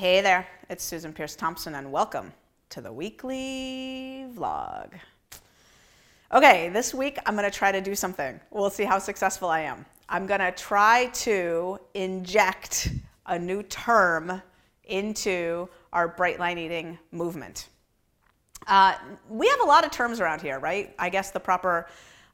Hey there, it's Susan Peirce Thompson, and welcome to the weekly vlog. Okay, this week I'm gonna try to do something. We'll see how successful I am. I'm gonna try to inject a new term into our bright line eating movement. Uh, we have a lot of terms around here, right? I guess the proper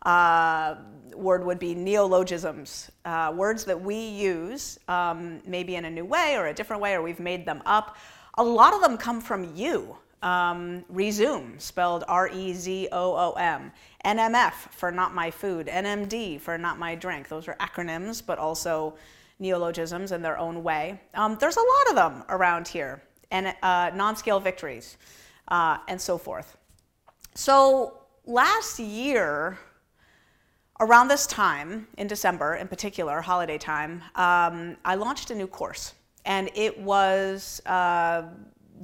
uh, word would be neologisms, uh, words that we use um, maybe in a new way or a different way, or we've made them up. A lot of them come from you. Um, Rezoom, spelled R E Z O O M. NMF for not my food. NMD for not my drink. Those are acronyms, but also neologisms in their own way. Um, there's a lot of them around here, and uh, non scale victories, uh, and so forth. So last year, around this time, in December in particular, holiday time, um, I launched a new course. And it was uh,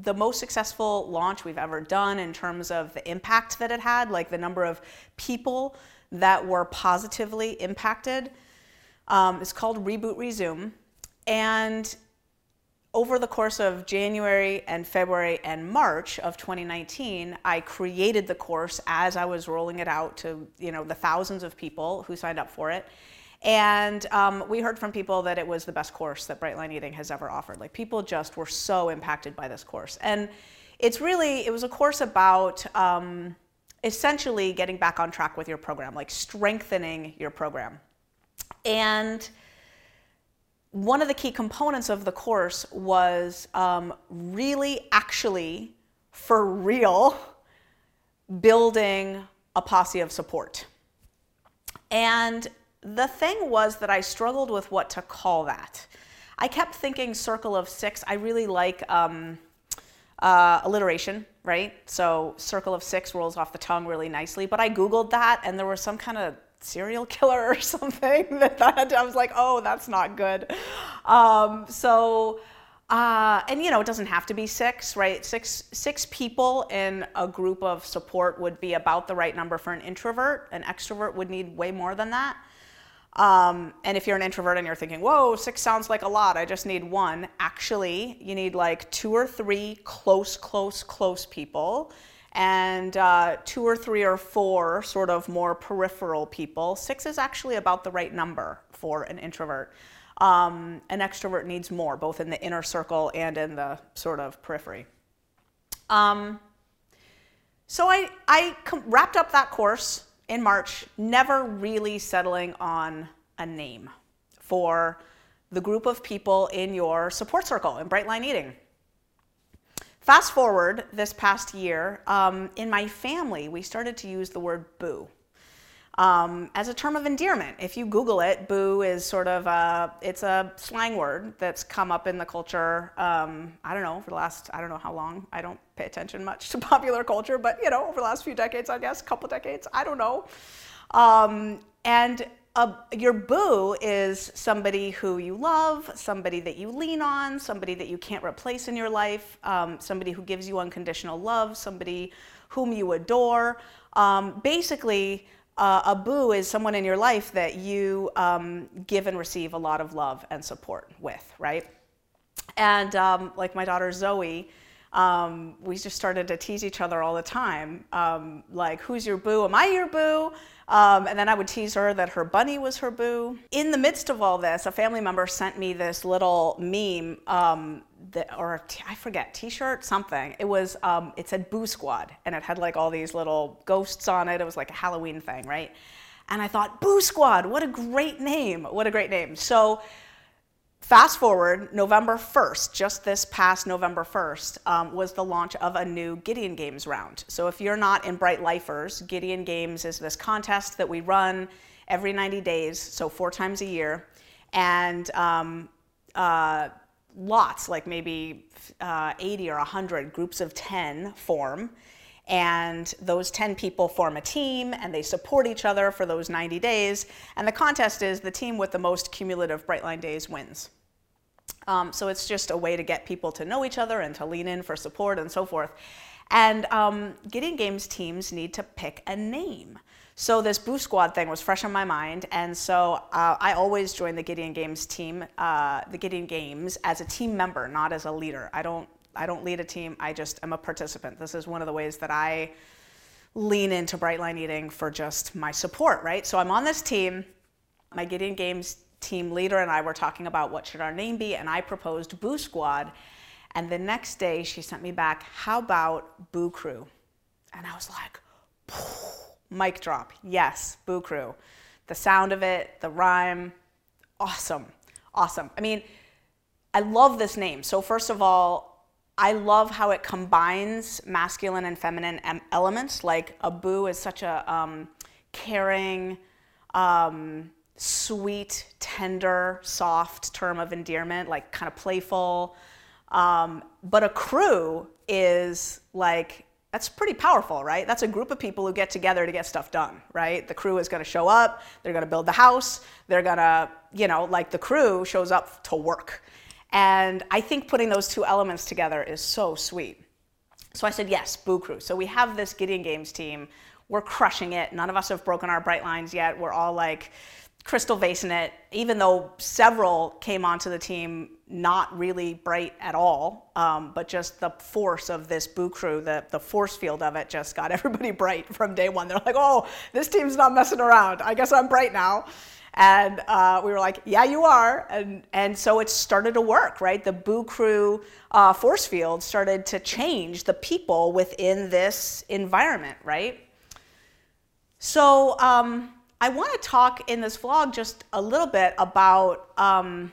the most successful launch we've ever done in terms of the impact that it had, like the number of people that were positively impacted. Um, it's called Reboot Rezoom. And over the course of January and February and March of 2019, I created the course as I was rolling it out to you know the thousands of people who signed up for it. And um, we heard from people that it was the best course that Brightline Eating has ever offered. Like people just were so impacted by this course. And it's really, it was a course about um, essentially getting back on track with your program, like strengthening your program. And one of the key components of the course was um, really actually, for real, building a posse of support. And the thing was that I struggled with what to call that. I kept thinking circle of six. I really like um, uh, alliteration, right? So circle of six rolls off the tongue really nicely. But I Googled that and there was some kind of serial killer or something that, that I was like, oh, that's not good. Um, so, uh, and you know, it doesn't have to be six, right? Six, six people in a group of support would be about the right number for an introvert. An extrovert would need way more than that. Um, and if you're an introvert and you're thinking, whoa, six sounds like a lot, I just need one, actually, you need like two or three close, close, close people, and uh, two or three or four sort of more peripheral people. Six is actually about the right number for an introvert. Um, an extrovert needs more, both in the inner circle and in the sort of periphery. Um, so I, I com- wrapped up that course in March, never really settling on a name for the group of people in your support circle in Brightline Eating. Fast forward this past year, um, in my family, we started to use the word boo um, as a term of endearment. If you Google it, boo is sort of a, it's a slang word that's come up in the culture. Um, I don't know for the last I don't know how long. I don't pay attention much to popular culture, but you know over the last few decades, I guess, couple decades. I don't know. Um, and a, your boo is somebody who you love, somebody that you lean on, somebody that you can't replace in your life, um, somebody who gives you unconditional love, somebody whom you adore. Um, basically, uh, a boo is someone in your life that you um, give and receive a lot of love and support with, right? And um, like my daughter Zoe, um, we just started to tease each other all the time. Um, like, who's your boo? Am I your boo? Um, and then I would tease her that her bunny was her boo. In the midst of all this, a family member sent me this little meme, um, that, or I forget, T-shirt, something. It was, um, it said Boo Squad, and it had like all these little ghosts on it. It was like a Halloween thing, right? And I thought, Boo Squad, what a great name! What a great name. So Fast forward, November 1st, just this past November 1st, um, was the launch of a new Gideon Games round. So if you're not in Bright Lifers, Gideon Games is this contest that we run every 90 days, so four times a year. And um, uh, lots, like maybe uh, 80 or 100 groups of 10 form. And those 10 people form a team and they support each other for those 90 days. And the contest is the team with the most cumulative Brightline days wins. Um, so it's just a way to get people to know each other and to lean in for support and so forth. And um, Gideon Games teams need to pick a name. So this Boo Squad thing was fresh on my mind, and so uh, I always join the Gideon Games team, uh, the Gideon Games, as a team member, not as a leader. I don't, I don't lead a team. I just am a participant. This is one of the ways that I lean into Brightline Eating for just my support, right? So I'm on this team. My Gideon Games team leader and I were talking about what should our name be, and I proposed Boo Squad. And the next day, she sent me back, "How about Boo Crew?" And I was like, mic drop. Yes, Boo Crew. The sound of it, the rhyme, awesome, awesome. I mean, I love this name. So first of all, I love how it combines masculine and feminine elements. Like a boo is such a um, caring, um, sweet, tender, soft term of endearment, like kind of playful. Um, but a crew is like that's pretty powerful, right? That's a group of people who get together to get stuff done, right? The crew is going to show up, they're going to build the house, they're going to, you know, like the crew shows up to work. And I think putting those two elements together is so sweet. So I said, yes, Boo Crew. So we have this Gideon Games team. We're crushing it. None of us have broken our bright lines yet. We're all like, crystal vase in it, even though several came onto the team not really bright at all, um, but just the force of this boo crew, the, the force field of it just got everybody bright from day one. They're like, oh, this team's not messing around. I guess I'm bright now. And uh, we were like, yeah, you are. And, and so it started to work, right? The Boo Crew uh, force field started to change the people within this environment, right? So, um, I want to talk in this vlog just a little bit about um,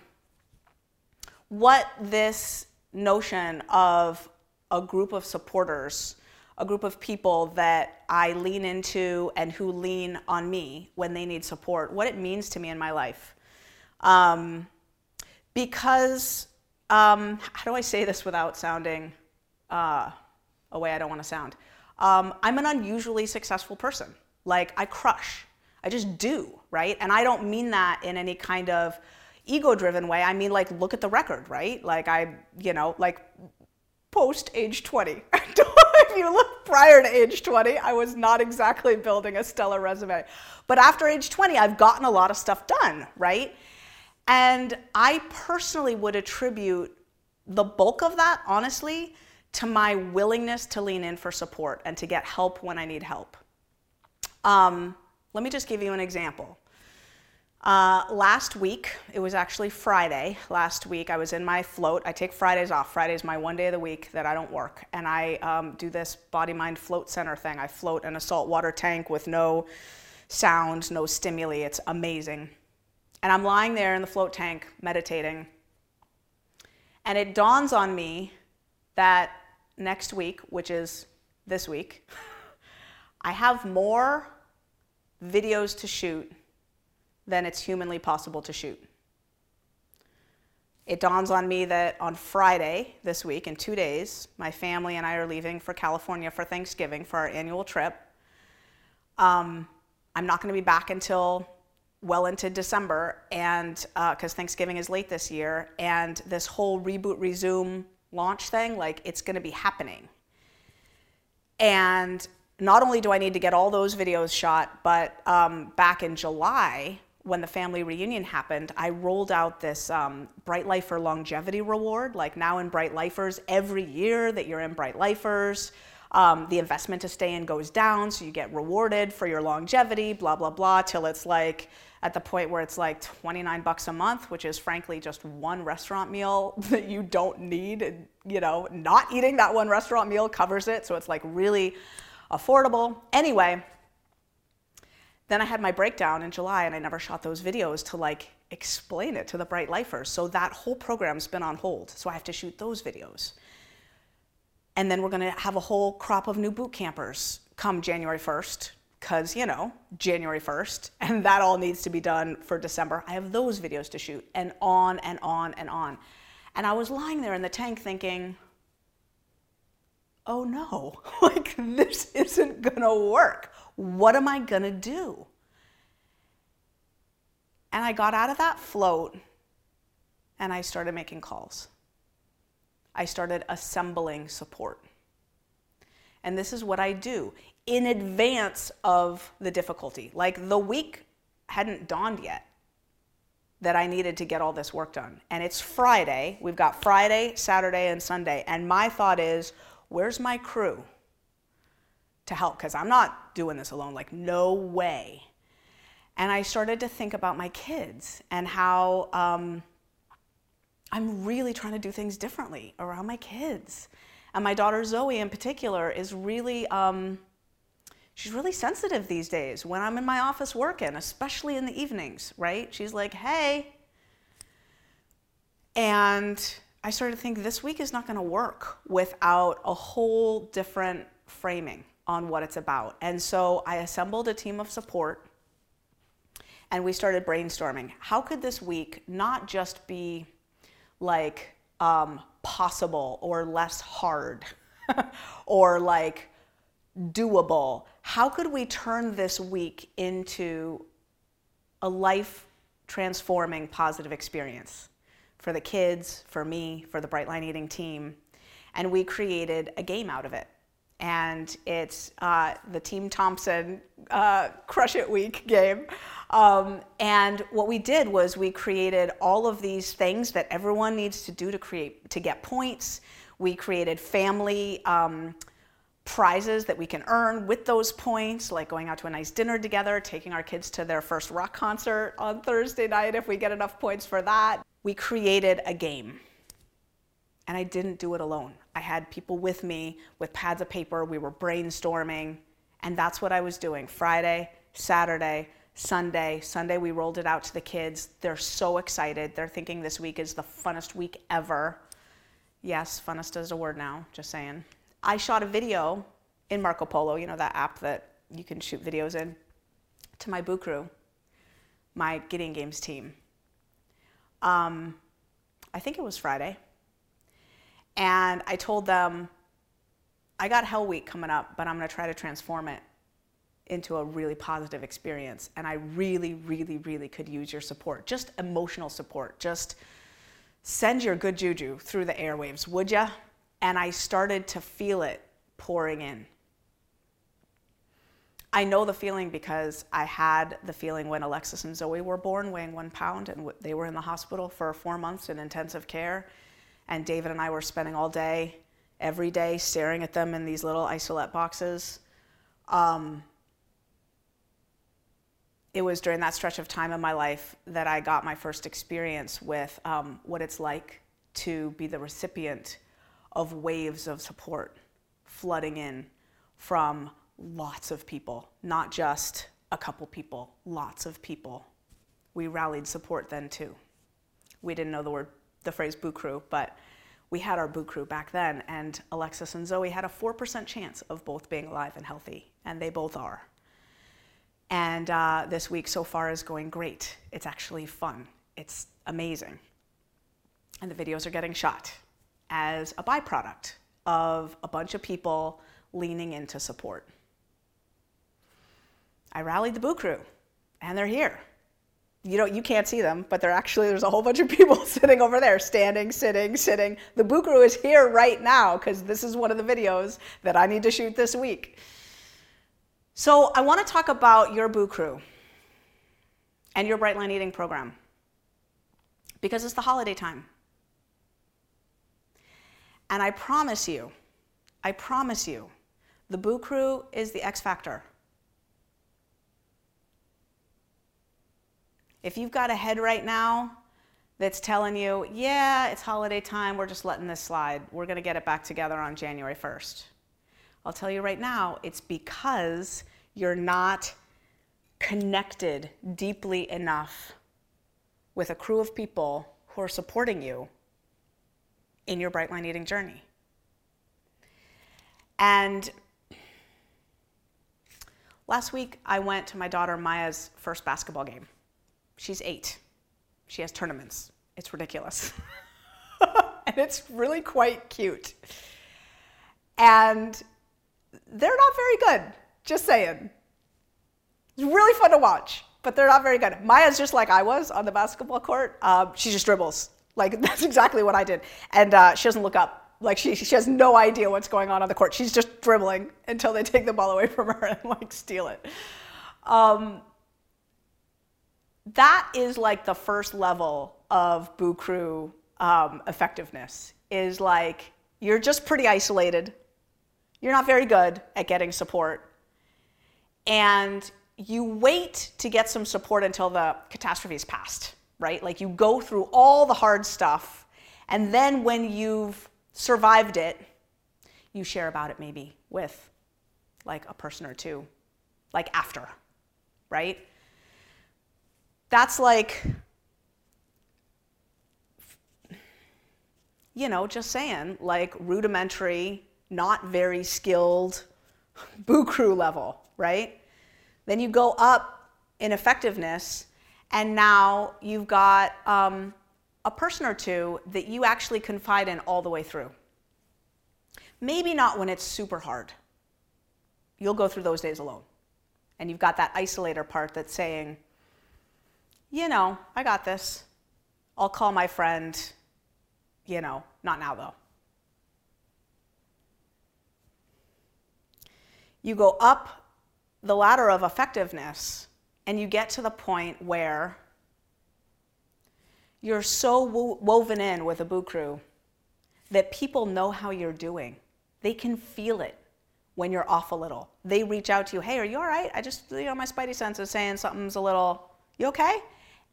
what this notion of a group of supporters, a group of people that I lean into and who lean on me when they need support, what it means to me in my life. Um, because, um, how do I say this without sounding uh, a way I don't want to sound? Um, I'm an unusually successful person. Like, I crush. I just do, right? And I don't mean that in any kind of ego driven way. I mean, like, look at the record, right? Like, I, you know, like post age 20. if you look prior to age 20, I was not exactly building a stellar resume. But after age 20, I've gotten a lot of stuff done, right? And I personally would attribute the bulk of that, honestly, to my willingness to lean in for support and to get help when I need help. Um, let me just give you an example. Uh, last week, it was actually Friday. Last week, I was in my float. I take Fridays off. Friday is my one day of the week that I don't work. And I um, do this body mind float center thing. I float in a saltwater tank with no sound, no stimuli. It's amazing. And I'm lying there in the float tank meditating. And it dawns on me that next week, which is this week, I have more videos to shoot than it's humanly possible to shoot. It dawns on me that on Friday this week, in two days, my family and I are leaving for California for Thanksgiving for our annual trip. Um, I'm not going to be back until well into December, and because uh, Thanksgiving is late this year, and this whole reboot Rezoom launch thing, like it's going to be happening. And not only do I need to get all those videos shot, but um, back in July, when the family reunion happened, I rolled out this um, Bright Lifer longevity reward. Like now in Bright Lifers, every year that you're in Bright Lifers, um, the investment to stay in goes down, so you get rewarded for your longevity, blah, blah, blah, till it's like at the point where it's like 29 bucks a month, which is frankly just one restaurant meal that you don't need. You know, not eating that one restaurant meal covers it, so it's like really affordable. Anyway, then I had my breakdown in July and I never shot those videos to like explain it to the Bright Lifers. So that whole program's been on hold. So I have to shoot those videos. And then we're going to have a whole crop of new boot campers come January 1st because, you know, January 1st, and that all needs to be done for December. I have those videos to shoot, and on and on and on. And I was lying there in the tank thinking, oh no, like this isn't gonna work. What am I gonna do? And I got out of that float and I started making calls. I started assembling support. And this is what I do in advance of the difficulty. Like the week hadn't dawned yet that I needed to get all this work done. And it's Friday. We've got Friday, Saturday, and Sunday. And my thought is, where's my crew to help? Because I'm not doing this alone. Like, no way. And I started to think about my kids and how um, I'm really trying to do things differently around my kids. And my daughter Zoe, in particular, is really. Um, she's really sensitive these days when I'm in my office working, especially in the evenings, right? She's like, hey. And I started to think this week is not going to work without a whole different framing on what it's about. And so I assembled a team of support and we started brainstorming. How could this week not just be like um, possible or less hard or like doable? How could we turn this week into a life transforming positive experience for the kids, for me, for the Brightline Eating team? And we created a game out of it. And it's uh, the Team Thompson uh, Crush It Week game. Um, and what we did was we created all of these things that everyone needs to do to create to get points. We created family um, prizes that we can earn with those points, like going out to a nice dinner together, taking our kids to their first rock concert on Thursday night if we get enough points for that. We created a game. And I didn't do it alone. I had people with me with pads of paper. We were brainstorming. And that's what I was doing Friday, Saturday, Sunday. Sunday, we rolled it out to the kids. They're so excited. They're thinking this week is the funnest week ever. Yes, funnest is a word now, just saying. I shot a video in Marco Polo, you know, that app that you can shoot videos in, to my Boo Crew, my Gideon Games team. Um, I think it was Friday. And I told them, I got Hell Week coming up, but I'm going to try to transform it into a really positive experience. And I really, really, really could use your support, just emotional support. Just send your good juju through the airwaves, would ya? and I started to feel it pouring in. I know the feeling because I had the feeling when Alexis and Zoe were born, weighing one pound, and they were in the hospital for four months in intensive care. And David and I were spending all day, every day, staring at them in these little isolette boxes. Um, it was during that stretch of time in my life that I got my first experience with um, what it's like to be the recipient of waves of support flooding in from lots of people, not just a couple people, lots of people. We rallied support then too. We didn't know the word, the phrase boo crew, but we had our boo crew back then, and Alexis and Zoe had a 4% chance of both being alive and healthy, and they both are. And uh, this week so far is going great. It's actually fun. It's amazing. And the videos are getting shot as a byproduct of a bunch of people leaning into support. I rallied the Boo Crew, and they're here. You know, you can't see them, but they're actually there's a whole bunch of people sitting over there, standing, sitting, sitting. The Boo Crew is here right now because this is one of the videos that I need to shoot this week. So I want to talk about your Boo Crew and your Brightline Eating program because it's the holiday time. And I promise you, I promise you, the Boo Crew is the X factor. If you've got a head right now that's telling you, yeah, it's holiday time, we're just letting this slide, we're going to get it back together on January 1st. I'll tell you right now, it's because you're not connected deeply enough with a crew of people who are supporting you in your bright line Eating journey. And last week, I went to my daughter Maya's first basketball game. She's eight. She has tournaments. It's ridiculous. and it's really quite cute. And they're not very good, just saying. It's really fun to watch, but they're not very good. Maya's just like I was on the basketball court. Um, she just dribbles. Like that's exactly what I did. And uh, she doesn't look up. Like she, she has no idea what's going on on the court. She's just dribbling until they take the ball away from her and like steal it. Um, that is like the first level of Boo Crew um, effectiveness. Is like you're just pretty isolated. You're not very good at getting support, and you wait to get some support until the catastrophe is past, right? Like you go through all the hard stuff, and then when you've survived it, you share about it maybe with like a person or two, like after, right? That's like, you know, just saying, like rudimentary, not very skilled boo crew level, right? Then you go up in effectiveness, and now you've got um, a person or two that you actually confide in all the way through. Maybe not when it's super hard. You'll go through those days alone. And you've got that isolator part that's saying, you know, I got this. I'll call my friend, you know, not now though. You go up the ladder of effectiveness and you get to the point where you're so wo- woven in with a boo crew that people know how you're doing. They can feel it when you're off a little. They reach out to you, hey, are you all right? I just, you know, my spidey sense is saying something's a little, you okay?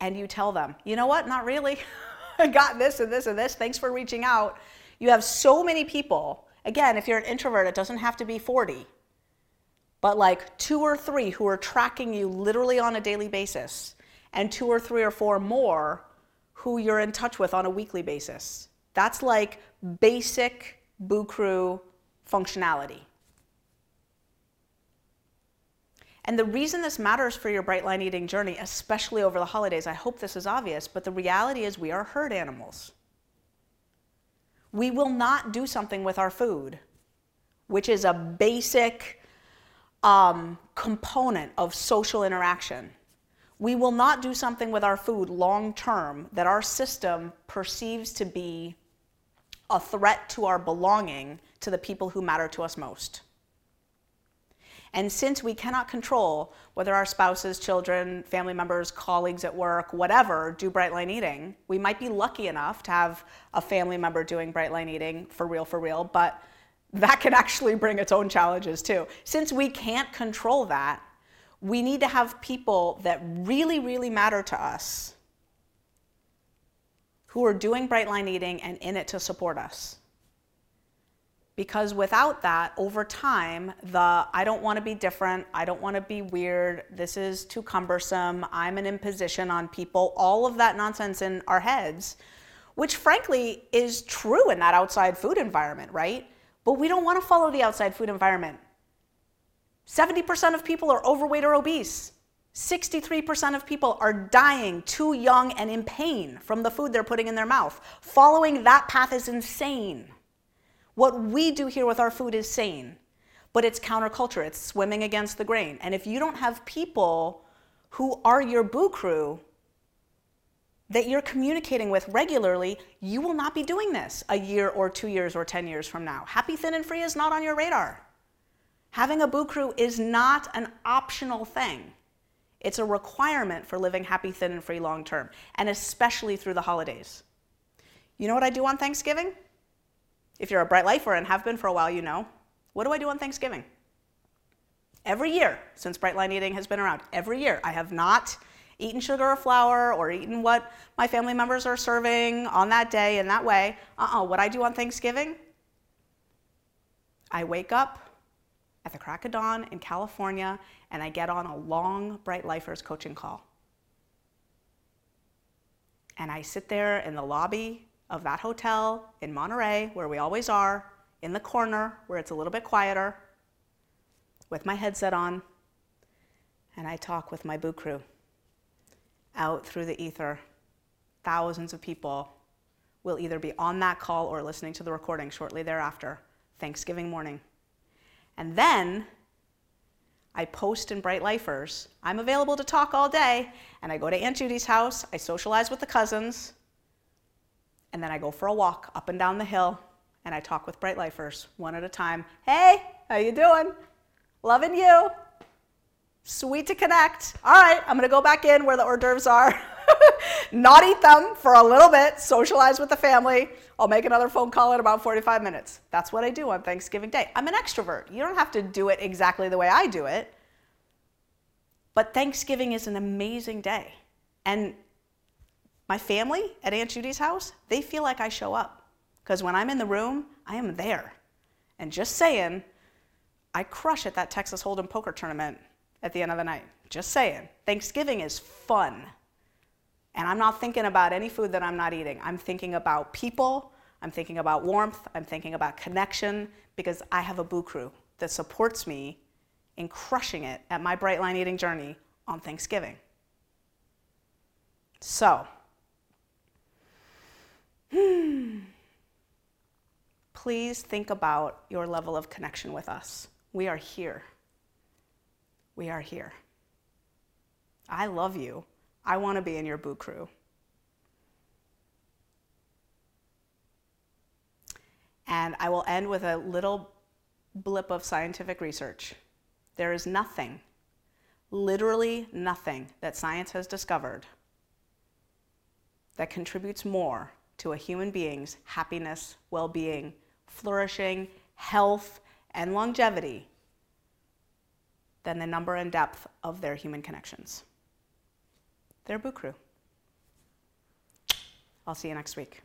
And you tell them, you know what? Not really. I got this and this and this. Thanks for reaching out. You have so many people. Again, if you're an introvert, it doesn't have to be 40 but like two or three who are tracking you literally on a daily basis, and two or three or four more who you're in touch with on a weekly basis. That's like basic Boo Crew functionality. And the reason this matters for your bright line eating journey, especially over the holidays, I hope this is obvious, but the reality is we are herd animals. We will not do something with our food, which is a basic um, component of social interaction. We will not do something with our food long term that our system perceives to be a threat to our belonging to the people who matter to us most. And since we cannot control whether our spouses, children, family members, colleagues at work, whatever, do bright line eating, we might be lucky enough to have a family member doing bright line eating for real, for real, but that can actually bring its own challenges too. Since we can't control that, we need to have people that really, really matter to us who are doing bright line eating and in it to support us. Because without that, over time, the I don't want to be different, I don't want to be weird, this is too cumbersome, I'm an imposition on people, all of that nonsense in our heads, which frankly is true in that outside food environment, right? But we don't want to follow the outside food environment. 70% of people are overweight or obese. 63% of people are dying too young and in pain from the food they're putting in their mouth. Following that path is insane. What we do here with our food is sane, but it's counterculture. It's swimming against the grain. And if you don't have people who are your boo crew that you're communicating with regularly, you will not be doing this a year or two years or 10 years from now. Happy, thin, and free is not on your radar. Having a boo crew is not an optional thing. It's a requirement for living happy, thin, and free long term, and especially through the holidays. You know what I do on Thanksgiving? If you're a bright lifer and have been for a while, you know. What do I do on Thanksgiving? Every year since Bright Line Eating has been around, every year, I have not eaten sugar or flour or eaten what my family members are serving on that day in that way. Uh uh-uh. uh What I do on Thanksgiving, I wake up at the crack of dawn in California and I get on a long Bright Lifers coaching call. And I sit there in the lobby of that hotel in Monterey, where we always are, in the corner where it's a little bit quieter, with my headset on, and I talk with my boo crew out through the ether. Thousands of people will either be on that call or listening to the recording shortly thereafter, Thanksgiving morning. And then I post in Bright Lifers. I'm available to talk all day, and I go to Aunt Judy's house, I socialize with the cousins, and then I go for a walk up and down the hill, and I talk with Bright Lifers one at a time. Hey, how you doing? Loving you. Sweet to connect. All right, I'm gonna go back in where the hors d'oeuvres are. Not eat them for a little bit, socialize with the family. I'll make another phone call in about 45 minutes. That's what I do on Thanksgiving Day. I'm an extrovert. You don't have to do it exactly the way I do it. But Thanksgiving is an amazing day. And my family at Aunt Judy's house, they feel like I show up. Because when I'm in the room, I am there. And just saying, I crush at that Texas Hold'em poker tournament at the end of the night. Just saying. Thanksgiving is fun. And I'm not thinking about any food that I'm not eating. I'm thinking about people, I'm thinking about warmth, I'm thinking about connection, because I have a boo crew that supports me in crushing it at my bright line eating journey on Thanksgiving. So, please think about your level of connection with us. We are here. We are here. I love you. I want to be in your boo crew. And I will end with a little blip of scientific research. There is nothing, literally nothing, that science has discovered that contributes more to a human being's happiness, well being, flourishing, health, and longevity than the number and depth of their human connections. They're Crew. I'll see you next week.